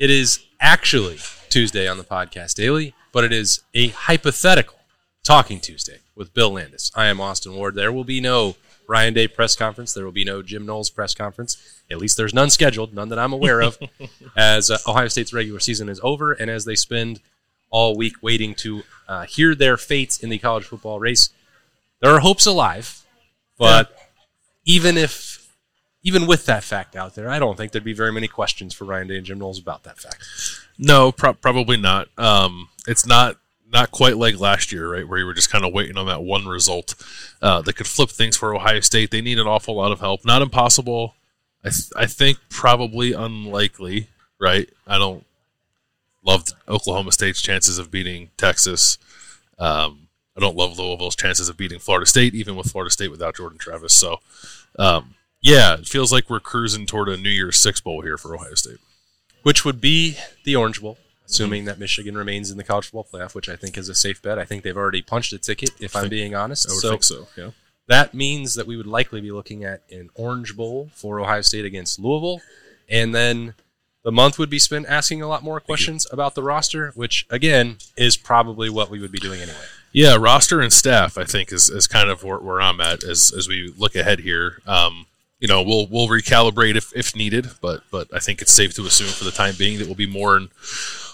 It is actually Tuesday on the podcast daily, but it is a hypothetical Talking Tuesday with Bill Landis. I am Austin Ward. There will be no Ryan Day press conference. There will be no Jim Knowles press conference. At least there's none scheduled, none that I'm aware of, as uh, Ohio State's regular season is over and as they spend all week waiting to uh, hear their fates in the college football race. There are hopes alive, but even if even with that fact out there, I don't think there'd be very many questions for Ryan Day and Jim Knowles about that fact. No, pro- probably not. Um, it's not not quite like last year, right, where you were just kind of waiting on that one result uh, that could flip things for Ohio State. They need an awful lot of help. Not impossible. I th- I think probably unlikely, right? I don't love Oklahoma State's chances of beating Texas. Um, I don't love Louisville's chances of beating Florida State, even with Florida State without Jordan Travis. So, um, yeah, it feels like we're cruising toward a New Year's Six bowl here for Ohio State. Which would be the Orange Bowl, assuming that Michigan remains in the college football playoff, which I think is a safe bet. I think they've already punched a ticket, if I'm being honest. I would so think so. Yeah. that means that we would likely be looking at an Orange Bowl for Ohio State against Louisville, and then the month would be spent asking a lot more questions about the roster, which again is probably what we would be doing anyway. Yeah, roster and staff, I think, is, is kind of where, where I'm at as, as we look ahead here. Um, you know, we'll we'll recalibrate if, if needed, but but I think it's safe to assume for the time being that we'll be more in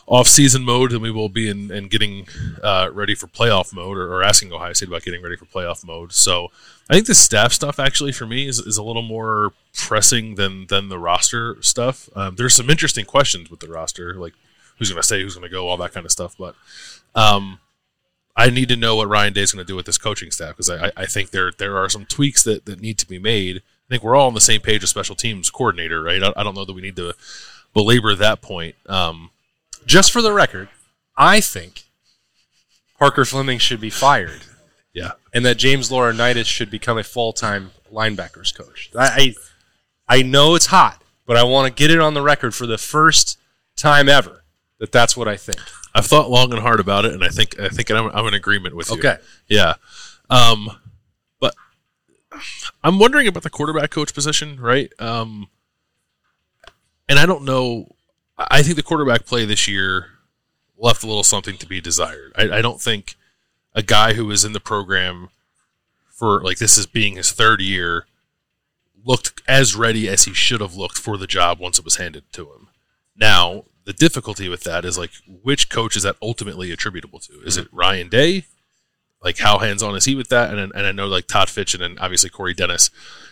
off season mode than we will be in, in getting uh, ready for playoff mode or, or asking Ohio State about getting ready for playoff mode. So I think the staff stuff actually for me is, is a little more pressing than than the roster stuff. Um, there's some interesting questions with the roster, like who's going to stay, who's going to go, all that kind of stuff. But um, I need to know what Ryan Day is going to do with this coaching staff because I, I think there there are some tweaks that, that need to be made. I think we're all on the same page as special teams coordinator, right? I, I don't know that we need to belabor that point. Um, Just for the record, I think Parker Fleming should be fired, yeah, and that James Laurinaitis should become a full-time linebackers coach. I I, I know it's hot, but I want to get it on the record for the first time ever that that's what I think. I've thought long and hard about it, and I think I think I'm, I'm in agreement with you. Okay. Yeah. Um, I'm wondering about the quarterback coach position, right? Um, and I don't know. I think the quarterback play this year left a little something to be desired. I, I don't think a guy who was in the program for like this is being his third year looked as ready as he should have looked for the job once it was handed to him. Now, the difficulty with that is like which coach is that ultimately attributable to? Is it Ryan Day? Like how hands on is he with that? And and I know like Todd Fitch and then obviously Corey Dennis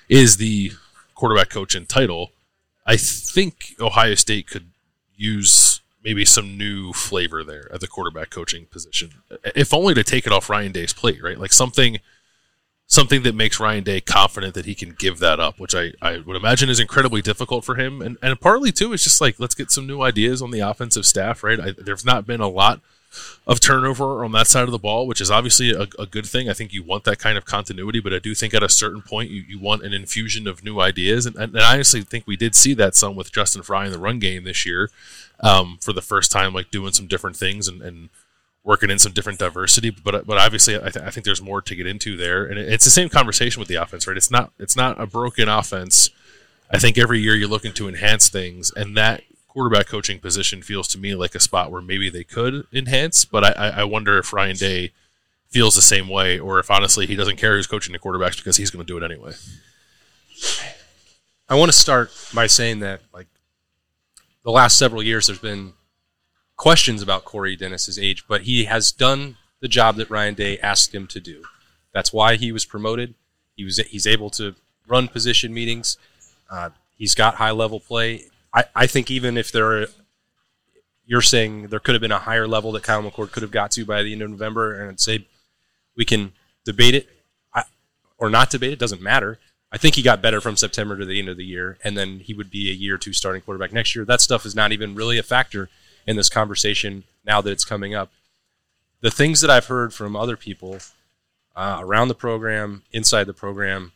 is the quarterback coach in title. I think Ohio State could use maybe some new flavor there at the quarterback coaching position, if only to take it off Ryan Day's plate, right? Like something something that makes Ryan Day confident that he can give that up, which I, I would imagine is incredibly difficult for him. And, and partly, too, it's just like, let's get some new ideas on the offensive staff, right? I, there's not been a lot of turnover on that side of the ball, which is obviously a, a good thing. I think you want that kind of continuity, but I do think at a certain point you, you want an infusion of new ideas. And, and I honestly think we did see that some with Justin Frye in the run game this year um, for the first time, like doing some different things and, and working in some different diversity. But but obviously, I, th- I think there's more to get into there, and it- it's the same conversation with the offense, right? It's not it's not a broken offense. I think every year you're looking to enhance things, and that quarterback coaching position feels to me like a spot where maybe they could enhance. But I, I wonder if Ryan Day feels the same way, or if honestly he doesn't care who's coaching the quarterbacks because he's going to do it anyway. I want to start by saying that like the last several years, there's been questions about Corey Dennis's age, but he has done the job that Ryan Day asked him to do. That's why he was promoted. He was he's able to run position meetings. Uh, he's got high level play. I, I think even if there you're saying there could have been a higher level that Kyle McCord could have got to by the end of November, and say we can debate it I, or not debate it. Doesn't matter. I think he got better from September to the end of the year, and then he would be a year or two starting quarterback next year. That stuff is not even really a factor in this conversation now that it's coming up. The things that I've heard from other people uh, around the program, inside the program,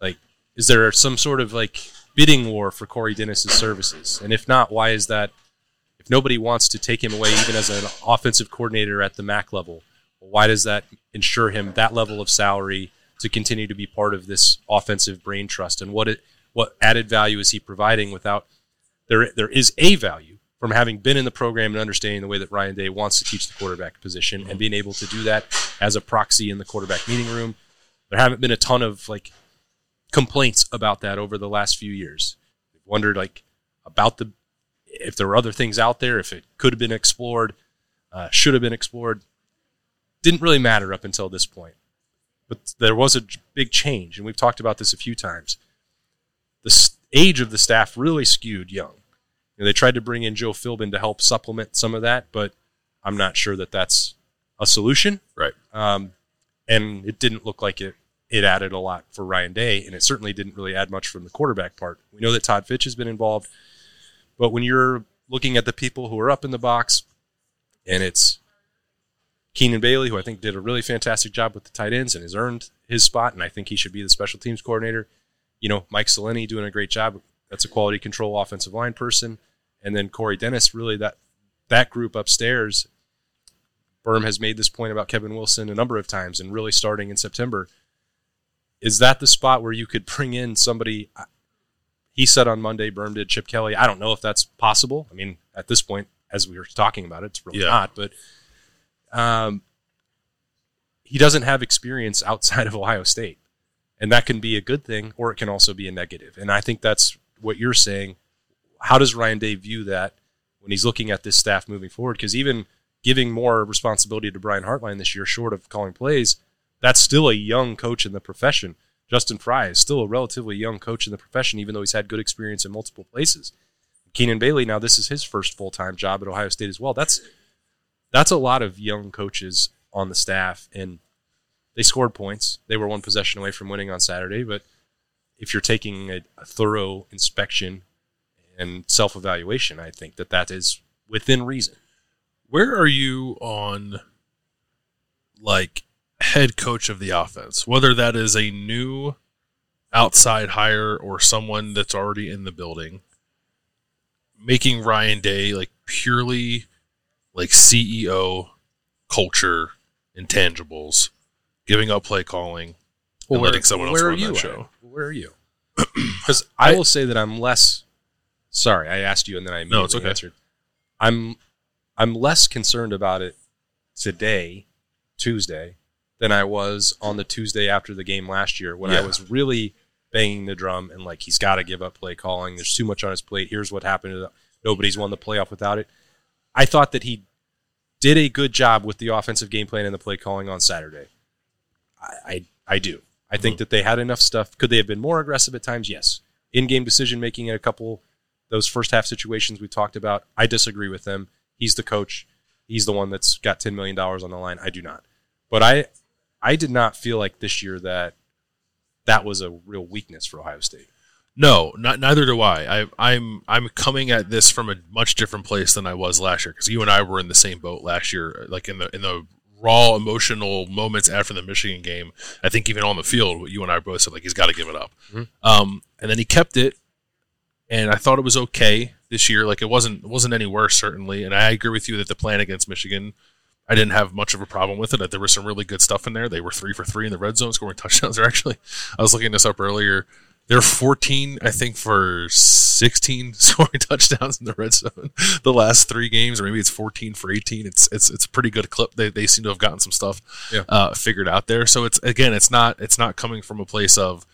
like, is there some sort of like bidding war for Corey Dennis's services? And if not, why is that? If nobody wants to take him away, even as an offensive coordinator at the MAC level, why does that ensure him that level of salary to continue to be part of this offensive brain trust? And what it, what added value is he providing without there? There is a value from having been in the program and understanding the way that Ryan Day wants to teach the quarterback position and mm-hmm. being able to do that as a proxy in the quarterback meeting room. There haven't been a ton of like complaints about that over the last few years. We've wondered like about the if there were other things out there, if it could have been explored, uh, should have been explored. Didn't really matter up until this point. But there was a big change, and we've talked about this a few times. The age of the staff really skewed young. You know, they tried to bring in Joe Philbin to help supplement some of that, but I'm not sure that that's a solution. Right. Um, and it didn't look like it it added a lot for Ryan Day, and it certainly didn't really add much from the quarterback part. We know that Todd Fitch has been involved, but when you're looking at the people who are up in the box, and it's Keenan Bailey, who I think did a really fantastic job with the tight ends and has earned his spot, and I think he should be the special teams coordinator. You know, Mike Seleni doing a great job. That's a quality control offensive line person, and then Corey Dennis. Really, that that group upstairs. Berm has made this point about Kevin Wilson a number of times, and really starting in September is that the spot where you could bring in somebody? He said on Monday, Berm did Chip Kelly. I don't know if that's possible. I mean, at this point, as we were talking about it, it's really Yeah. not. But um, he doesn't have experience outside of Ohio State, and that can be a good thing, or it can also be a negative. And I think that's what you're saying. How does Ryan Day view that when he's looking at this staff moving forward? Because even giving more responsibility to Brian Hartline this year, short of calling plays, that's still a young coach in the profession. Justin Frye is still a relatively young coach in the profession, even though he's had good experience in multiple places. Keenan Bailey, now this is his first full time job at Ohio State as well. That's that's a lot of young coaches on the staff, and they scored points. They were one possession away from winning on Saturday, but if you're taking a, a thorough inspection and self evaluation, I think that that is within reason. Where are you on like head coach of the offense? Whether that is a new outside hire or someone that's already in the building, making Ryan Day like purely like CEO culture intangibles, giving up play calling, and letting someone else where run are you that at? show. Where are you? Because I, will say that I'm less. Sorry, I asked you and then I No, it's okay. answered. I'm I'm less concerned about it today, Tuesday, than I was on the Tuesday after the game last year when I was really banging the drum and like he's got to give up play calling. There's too much on his plate. Here's what happened. Nobody's won the playoff without it. I thought that he did a good job with the offensive game plan and the play calling on Saturday. I I, I do. I think mm-hmm. that they had enough stuff. Could they have been more aggressive at times? Yes. In game decision making in a couple those first half situations we talked about, I disagree with them. He's the coach. He's the one that's got ten million dollars on the line. I do not. But I I did not feel like this year that that was a real weakness for Ohio State. No, not, neither do I. I. I'm I'm coming at this from a much different place than I was last year because you and I were in the same boat last year, like in the in the raw emotional moments after the Michigan game. I think even on the field, you and I both said like he's got to give it up. Mhm. Um, and then he kept it, and I thought it was okay this year. Like it wasn't it wasn't any worse certainly. And I agree with you that the plan against Michigan. I didn't have much of a problem with it. There was some really good stuff in there. They were three for three in the red zone, scoring touchdowns. They're actually, I was looking this up earlier. They're 14, I think, for 16 scoring touchdowns in the red zone the last three games, or maybe it's 14 for 18. It's it's it's a pretty good clip. They, they seem to have gotten some stuff Yeah. uh, figured out there. So it's again, it's not it's not coming from a place of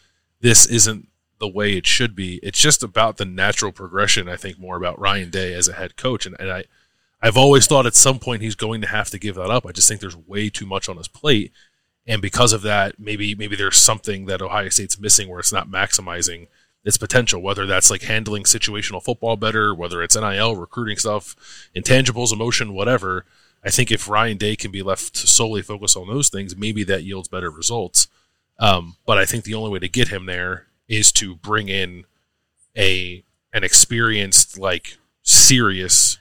this isn't the way it should be. It's just about the natural progression. I think more about Ryan Day as a head coach, and, and I I've always thought at some point he's going to have to give that up. I just think there's way too much on his plate, and because of that, maybe maybe there's something that Ohio State's missing where it's not maximizing its potential. Whether that's like handling situational football better, whether it's NIL recruiting stuff, intangibles, emotion, whatever. I think if Ryan Day can be left to solely focus on those things, maybe that yields better results. Um, but I think the only way to get him there is to bring in a an experienced, like serious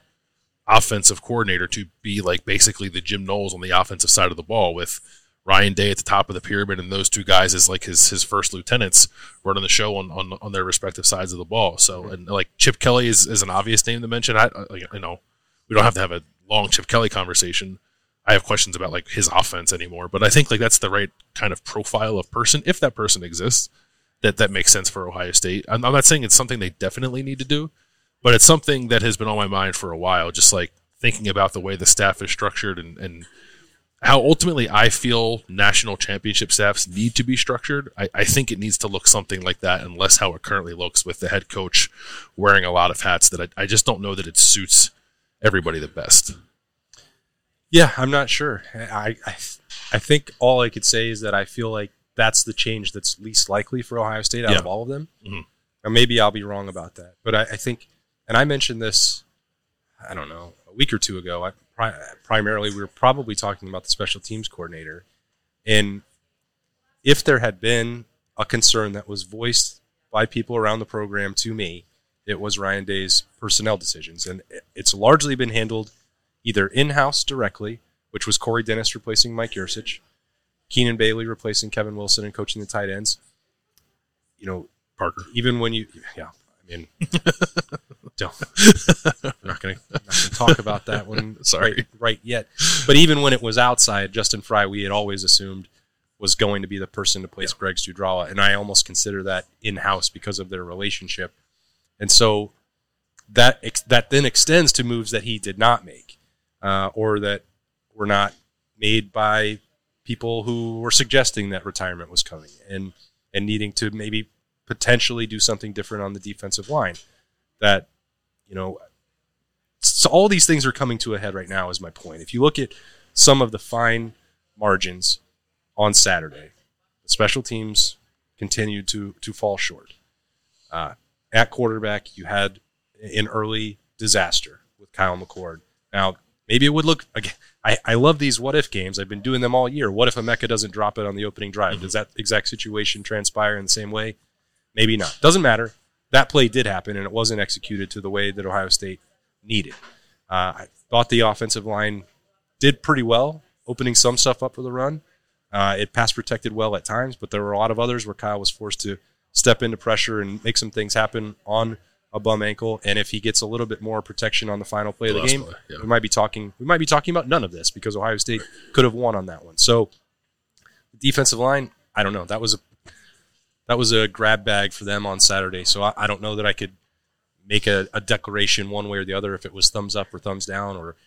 offensive coordinator to be like basically the Jim Knowles on the offensive side of the ball with Ryan Day at the top of the pyramid and those two guys as like his his first lieutenants running the show on on, on their respective sides of the ball. So and like Chip Kelly is, is an obvious name to mention. I you know we don't have to have a long Chip Kelly conversation. I have questions about like his offense anymore, but I think like that's the right kind of profile of person if that person exists that that makes sense for Ohio State. I'm, I'm not saying it's something they definitely need to do, but it's something that has been on my mind for a while. Just like thinking about the way the staff is structured and, and how ultimately I feel national championship staffs need to be structured. I, I, think it needs to look something like that, unless how it currently looks with the head coach wearing a lot of hats. That I, I just don't know that it suits everybody the best. Yeah, I'm not sure. I, I I think all I could say is that I feel like that's the change that's least likely for Ohio State out yeah. of all of them. Mm-hmm. Or maybe I'll be wrong about that, but I, I, think, and I mentioned this, I don't know, a week or two ago. I, pri- primarily, we were probably talking about the special teams coordinator, and if there had been a concern that was voiced by people around the program to me, it was Ryan Day's personnel decisions, and it's largely been handled either in-house directly, which was Corey Dennis replacing Mike Yurcich, Keenan Bailey replacing Kevin Wilson and coaching the tight ends. You know, Parker. Even when you, yeah, I mean, don't. I'm not going to talk about that one. Sorry, right, right yet. But even when it was outside, Justin Frye, we had always assumed was going to be the person to place yeah. Greg Studrawa, and I almost consider that in house because of their relationship. And so that that then extends to moves that he did not make, uh, or that were not made by people who were suggesting that retirement was coming and and needing to maybe potentially do something different on the defensive line. That you know, so all these things are coming to a head right now. Is my point. If you look at some of the fine margins on Saturday, the special teams continued to to fall short. Uh, at quarterback, you had an early disaster with Kyle McCord. Now, maybe it would look again. I, I love these what if games. I've been doing them all year. What if Emeka doesn't drop it on the opening drive? Mm-hmm. Does that exact situation transpire in the same way? Maybe not. Doesn't matter. That play did happen, and it wasn't executed to the way that Ohio State needed. Uh, I thought the offensive line did pretty well, opening some stuff up for the run. Uh, it pass protected well at times, but there were a lot of others where Kyle was forced to step into pressure and make some things happen on a bum ankle, and if he gets a little bit more protection on the final play the of the game, play, yeah. we might be talking we might be talking about none of this because Ohio State could have won on that one. So the defensive line, I don't know. That was a that was a grab bag for them on Saturday. So I, I don't know that I could make a, a, declaration one way or the other if it was thumbs up or thumbs down or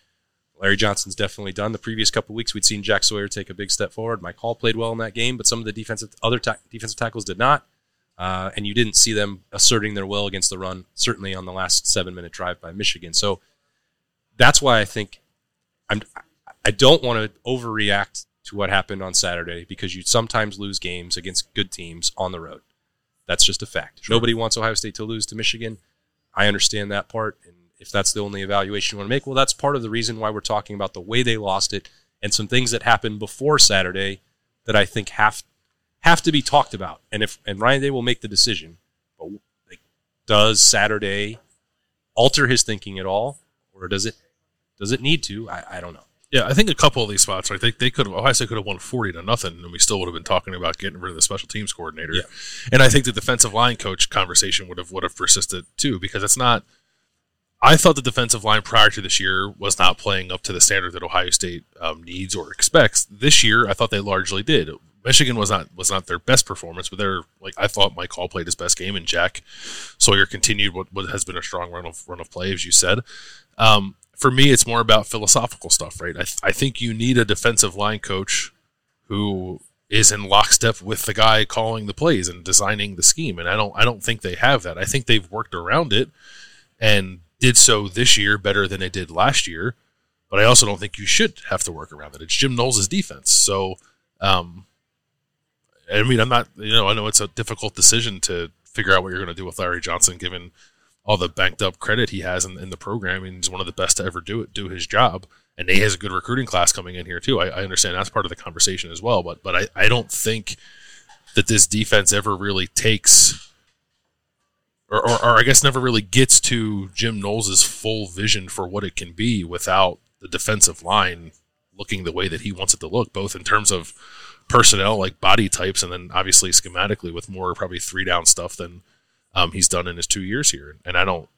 Larry Johnson's definitely done. The previous couple weeks, we'd seen Jack Sawyer take a big step forward. Mike Hall played well in that game, but some of the defensive other ta- defensive tackles did not. Uh, and you didn't see them asserting their will against the run, certainly on the last seven minute drive by Michigan. So that's why I think I'm. I don't want to overreact to what happened on Saturday because you sometimes lose games against good teams on the road. That's just a fact. Sure. Nobody wants Ohio State to lose to Michigan. I understand that part, and if that's the only evaluation you want to make, well, that's part of the reason why we're talking about the way they lost it and some things that happened before Saturday that I think have have to be talked about. And if and Ryan Day will make the decision, but like, does Saturday alter his thinking at all, or does it does it need to? I, I don't know. Yeah, I think a couple of these spots, right? They, they could have Ohio State could have won forty to nothing, and we still would have been talking about getting rid of the special teams coordinator. Yeah. And I think the defensive line coach conversation would have would have persisted too, because it's not. I thought the defensive line prior to this year was not playing up to the standard that Ohio State um, needs or expects. This year, I thought they largely did. Michigan was not was not their best performance, but they're like I thought Mike Hall played his best game, and Jack Sawyer continued what, what has been a strong run of run of play, as you said. Um, for me, it's more about philosophical stuff, right? I, th- I think you need a defensive line coach who is in lockstep with the guy calling the plays and designing the scheme, and I don't I don't think they have that. I think they've worked around it and did so this year better than they did last year, but I also don't think you should have to work around it. It's Jim Knowles' defense, so. Um, I mean, I'm not, you know, I know it's a difficult decision to figure out what you're going to do with Larry Johnson, given all the banked up credit he has in, in the program. And he's one of the best to ever do it, do his job. And he has a good recruiting class coming in here too. I, I understand that's part of the conversation as well. But but I, I don't think that this defense ever really takes, or, or, or I guess never really gets to Jim Knowles' full vision for what it can be without the defensive line looking the way that he wants it to look, both in terms of personnel like body types, and then obviously schematically with more probably three down stuff than um, he's done in his two years here. And I don't,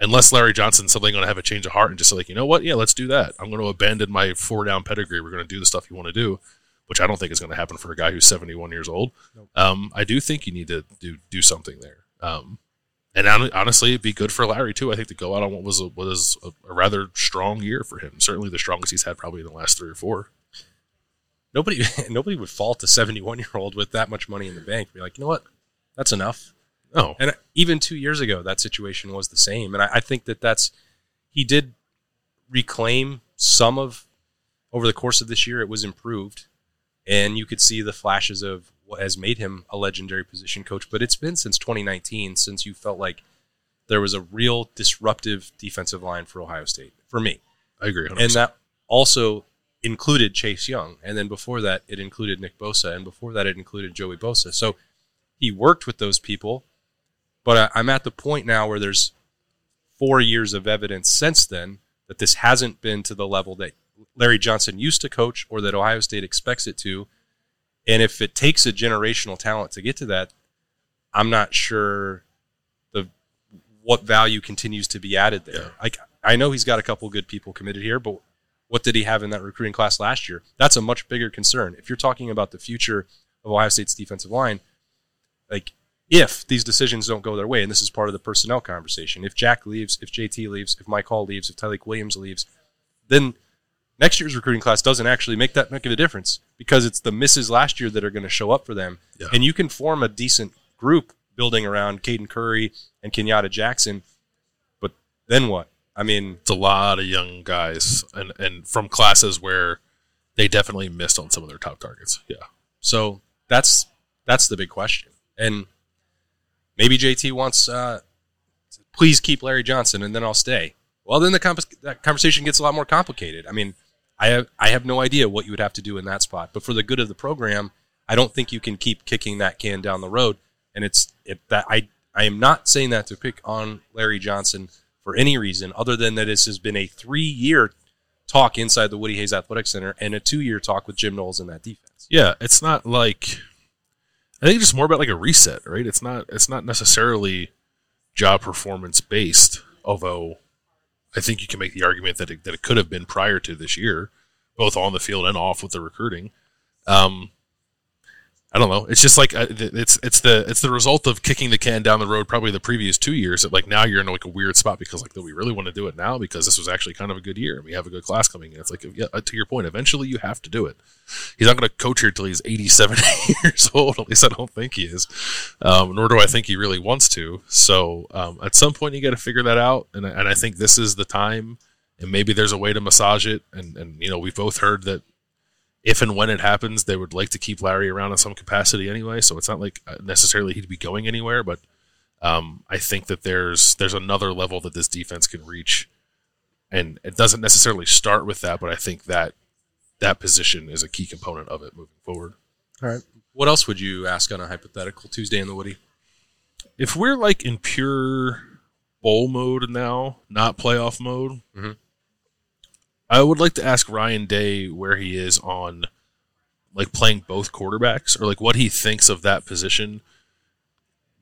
unless Larry Johnson's suddenly going to have a change of heart and just like, you know what, yeah, let's do that. I'm going to abandon my four down pedigree. We're going to do the stuff you want to do, which I don't think is going to happen for a guy who's 71 years old. Nope. Um, I do think you need to do do something there. Um, and honestly, it'd be good for Larry too. I think to go out on what was a, what is a, a rather strong year for him. Certainly the strongest he's had probably in the last three or four. Nobody nobody would fault a 71 year old with that much money in the bank. Be like, you know what, that's enough. No, And even two years ago, that situation was the same. And I, I think that that's he did reclaim some of over the course of this year. It was improved, and you could see the flashes of what has made him a legendary position coach. But it's been since 2019 since you felt like there was a real disruptive defensive line for Ohio State for me, I agree. 100%. and that also included Chase Young, and then before that it included Nick Bosa, and before that it included Joey Bosa. So he worked with those people, but I- I'm at the point now where there's four years of evidence since then that this hasn't been to the level that Larry Johnson used to coach or that Ohio State expects it to. And if it takes a generational talent to get to that, I'm not sure the what value continues to be added there. Yeah. Like I know he's got a couple good people committed here, but what did he have in that recruiting class last year? That's a much bigger concern. If you're talking about the future of Ohio State's defensive line, like if these decisions don't go their way, and this is part of the personnel conversation, if Jack leaves, if JT leaves, if Mike Hall leaves, if Tyleek Williams leaves, then next year's recruiting class doesn't actually make that much of a difference because it's the misses last year that are going to show up for them. Yeah. And you can form a decent group building around Caden Curry and Kenyatta Jackson, but then what? I mean, it's a lot of young guys, and and from classes where they definitely missed on some of their top targets. Yeah, So that's that's the big question. And maybe JT wants, uh, please keep Larry Johnson, and then I'll stay. Well, then the comp- conversation gets a lot more complicated. I mean, I have I have no idea what you would have to do in that spot, but for the good of the program, I don't think you can keep kicking that can down the road. And it's it, that I I am not saying that to pick on Larry Johnson for any reason other than that this has been a three year talk inside the Woody Hayes Athletic Center and a two year talk with Jim Knowles in that defense. yeah. It's not like I think it's more about like a reset, right? It's not it's not necessarily job performance based, although I think you can make the argument that it, that it could have been prior to this year, both on the field and off with the recruiting. Um, I don't know. It's just like uh, it's it's the it's the result of kicking the can down the road probably the previous two years. That like now you're in like a weird spot because like do we really want to do it now because this was actually kind of a good year and we have a good class coming in. It's like yeah, uh, to your point, eventually you have to do it. He's not going to coach here until he's 87 years old. At least I don't think he is. Um, nor do I think he really wants to. So um, at some point you got to figure that out, and and I think this is the time. And maybe there's a way to massage it. And and you know we've both heard that if and when it happens, they would like to keep Larry around in some capacity anyway. So it's not like uh, necessarily he'd be going anywhere, but um, I think that there's there's another level that this defense can reach, and it doesn't necessarily start with that, but I think that that position is a key component of it moving forward. All right. What else would you ask on a hypothetical Tuesday in the Woody? If we're like in pure bowl mode now, not playoff mode, Mhm. I would like to ask Ryan Day where he is on like playing both quarterbacks or like what he thinks of that position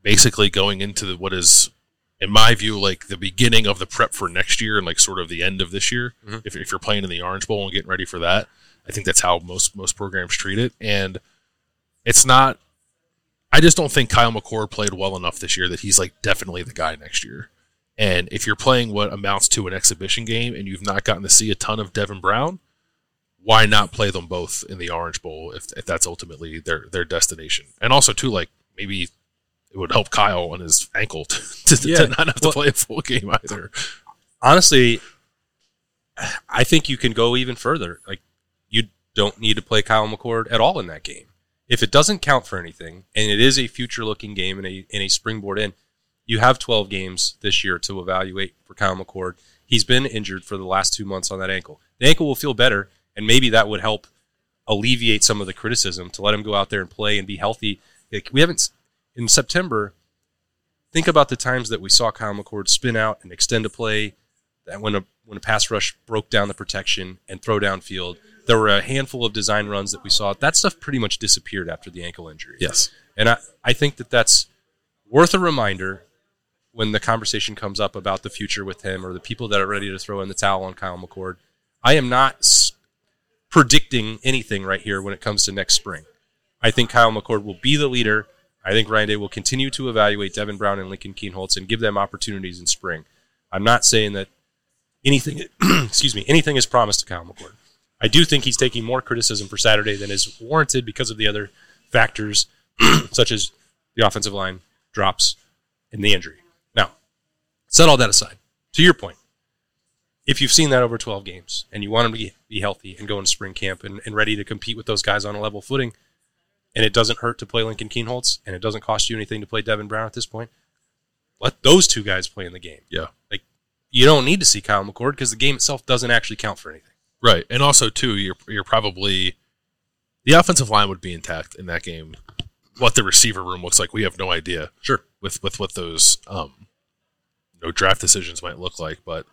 basically going into the, what is in my view like the beginning of the prep for next year and like sort of the end of this year. Mhm. if, if you're playing in the orange bowl and getting ready for that i think that's how most most programs treat it. And it's not i just don't think kyle mccord played well enough this year that he's like definitely the guy next year and if you're playing what amounts to an exhibition game and you've not gotten to see a ton of devin brown why not play them both in the Orange Bowl if, if that's ultimately their their destination? And also too, like maybe it would help Kyle on his ankle to, to, Yeah. to not have to play a full game either. Honestly, I think you can go even further. Like you don't need to play Kyle McCord at all in that game. If it doesn't count for anything, and it is a future-looking game and a in a springboard in, you have 12 games this year to evaluate for Kyle McCord. He's been injured for the last two months on that ankle. The ankle will feel better, and maybe that would help alleviate some of the criticism to let him go out there and play and be healthy. Like, we haven't in September. Think about the times that we saw Kyle McCord spin out and extend a play. That when a when a pass rush broke down the protection and throw downfield, there were a handful of design runs that we saw. That stuff pretty much disappeared after the ankle injury. Yes. And I, I think that that's worth a reminder when the conversation comes up about the future with him or the people that are ready to throw in the towel on Kyle McCord. I am not predicting anything right here when it comes to next spring. I think Kyle McCord will be the leader. I think Ryan Day will continue to evaluate Devin Brown and Lincoln Kienholz and give them opportunities in spring. I'm not saying that anything, excuse me, anything is promised to Kyle McCord. I do think he's taking more criticism for Saturday than is warranted because of the other factors, such as the offensive line drops and the injury. Set all that aside. To your point, if you've seen that over 12 games and you want him to be, be healthy and go into spring camp and, and ready to compete with those guys on a level footing, and it doesn't hurt to play Lincoln Kienholz and it doesn't cost you anything to play Devin Brown at this point, let those two guys play in the game. Yeah. Like, you don't need to see Kyle McCord because the game itself doesn't actually count for anything. Right, and also too, you're you're probably the offensive line would be intact in that game. What the receiver room looks like, we have no idea. Sure. with with what those um, know, draft decisions might look like, but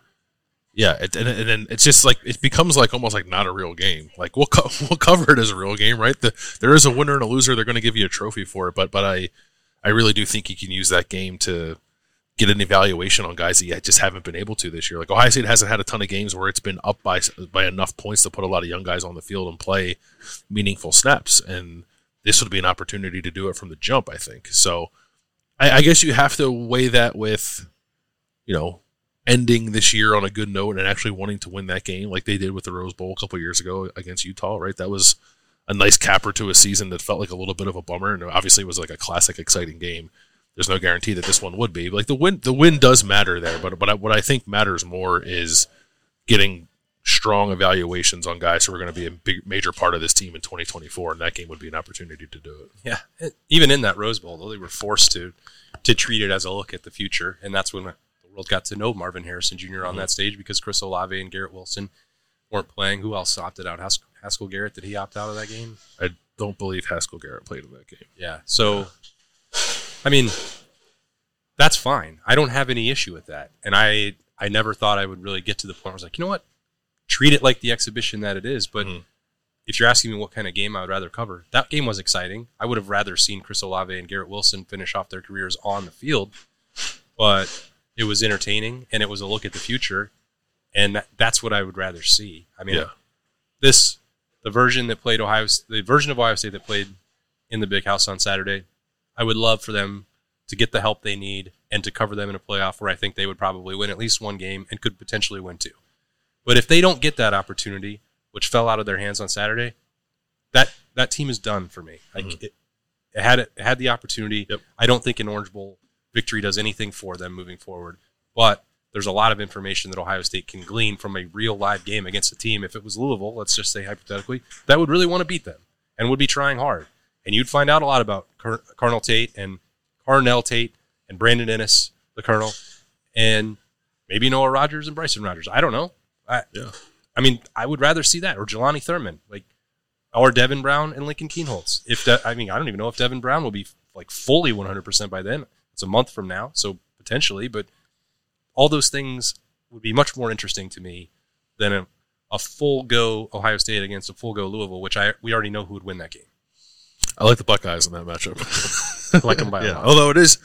yeah, it, and, and then it's just like it becomes like almost like not a real game. Like we'll co- we'll cover it as a real game, right? The, there is a winner and a loser. They're going to give you a trophy for it, but but I I really do think you can use that game to get an evaluation on guys that you just haven't been able to this year. Like Ohio State hasn't had a ton of games where it's been up by by enough points to put a lot of young guys on the field and play meaningful snaps, and this would be an opportunity to do it from the jump. I think so. I, I guess you have to weigh that with, you know, ending this year on a good note and actually wanting to win that game like they did with the Rose Bowl a couple years ago against Utah. Right, that was a nice capper to a season that felt like a little bit of a bummer, and obviously it was like a classic, exciting game there's no guarantee that this one would be. Like the win, the win does matter there, but but what I think matters more is getting strong evaluations on guys who are going to be a big major part of this team in 2024, and that game would be an opportunity to do it. Yeah, even in that Rose Bowl, though, they were forced to to treat it as a look at the future, and that's when world got to know Marvin Harrison Jr. on mm-hmm. that stage because Chris Olave and Garrett Wilson weren't playing. Who else opted out? Haskell, Haskell Garrett did he opt out of that game? I don't believe Haskell Garrett played in that game. Yeah, so. I mean, that's fine. I don't have any issue with that. And I I never thought I would really get to the point where I was like, you know what? Treat it like the exhibition that it is. But mm-hmm. if you're asking me what kind of game I would rather cover, that game was exciting. I would have rather seen Chris Olave and Garrett Wilson finish off their careers on the field. But it was entertaining and it was a look at the future. And that, that's what I would rather see. I mean, yeah. this the version that played Ohio, the version of Ohio State that played in the Big House on Saturday I would love for them to get the help they need and to cover them in a playoff where I think they would probably win at least one game and could potentially win two. But if they don't get that opportunity, which fell out of their hands on Saturday, that that team is done for me. Like mm-hmm. it, it, had it, had the opportunity. Yep. I don't think an Orange Bowl victory does anything for them moving forward. But there's a lot of information that Ohio State can glean from a real live game against a team. If it was Louisville, let's just say hypothetically, that would really want to beat them and would be trying hard and you'd find out a lot about Car- Carnell Tate and Carnell Tate and Brandon Inniss, the Colonel, and maybe Noah Rogers and Bryson Rogers. I don't know. I, yeah. I mean, I would rather see that or Jelani Thurman, like, or Devin Brown and Lincoln Kienholz. If that, I mean, I don't even know if Devin Brown will be like fully 100% by then. It's a month from now, so potentially, but all those things would be much more interesting to me than a, a full go Ohio State against a full go Louisville, which I we already know who would win that game. I like the Buckeyes in that matchup. I like them by a lot. yeah. Although it is,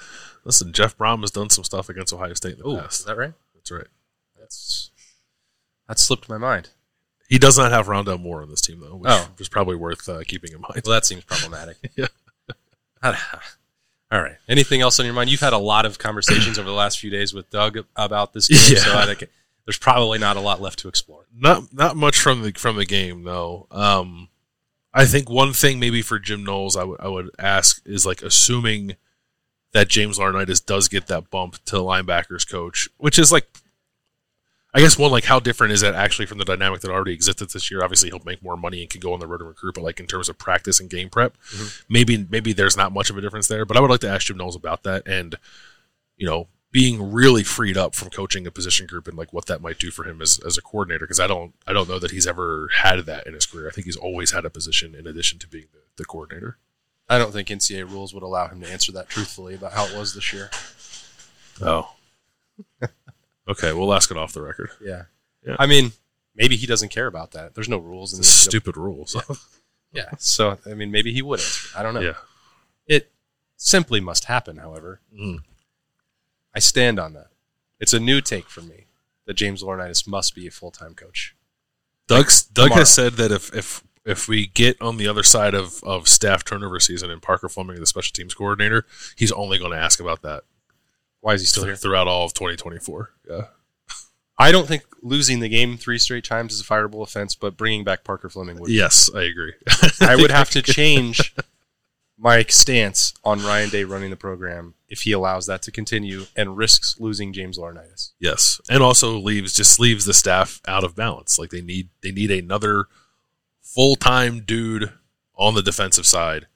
listen, Jeff Brohm has done some stuff against Ohio State in the Ooh, past. Is that right? That's right. That's that slipped my mind. He does not have Rondale Moore on this team though, which oh. is probably worth uh, keeping in mind. Well, that seems problematic. yeah. All right. Anything else on your mind? You've had a lot of conversations over the last few days with Doug about this game, yeah. so I think there's probably not a lot left to explore. Not not much from the from the game though. Um, I think one thing maybe for Jim Knowles I would I would ask is like assuming that James Laurinaitis does get that bump to linebackers coach, which is like I guess one like how different is that actually from the dynamic that already existed this year? Obviously, he'll make more money and can go on the road and recruit, but like in terms of practice and game prep, mm-hmm. maybe maybe there's not much of a difference there. But I would like to ask Jim Knowles about that and you know being really freed up from coaching a position group and like what that might do for him as, as a coordinator because I don't I don't know that he's ever had that in his career. I think he's always had a position in addition to being the, the coordinator. I don't think NCAA rules would allow him to answer that truthfully about how it was this year. Oh. okay, we'll ask it off the record. Yeah. yeah. I mean, maybe he doesn't care about that. There's no rules. in stupid rules. Yeah. yeah. So, I mean, maybe he would answer. I don't know. Yeah. It simply must happen, however. Mm. I stand on that. It's a new take for me that James Laurinaitis must be a full time coach. Doug's, Doug has said that if if if we get on the other side of, of staff turnover season and Parker Fleming, the special teams coordinator, he's only going to ask about that Why is he still here? throughout all of 2024. Yeah. I don't think losing the game three straight times is a fireable offense, but bringing back Parker Fleming would. Yes, I agree. I would have to change my stance on Ryan Day running the program if he allows that to continue and risks losing James Laurinaitis. Yes, and also leaves just leaves the staff out of balance. Like they need they need another full time dude on the defensive side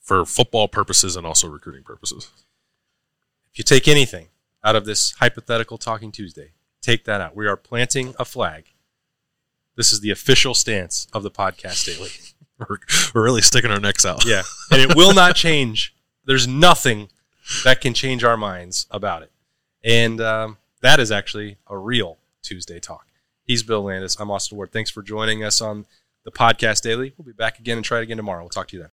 for football purposes and also recruiting purposes. If you take anything out of this hypothetical Talking Tuesday, take that out. We are planting a flag. This is the official stance of the podcast daily. We're, we're really sticking our necks out. Yeah. And it will not change. There's nothing that can change our minds about it. And um, that is actually a real Tuesday talk. He's Bill Landis. I'm Austin Ward. Thanks for joining us on the podcast daily. We'll be back again and try it again tomorrow. We'll talk to you then.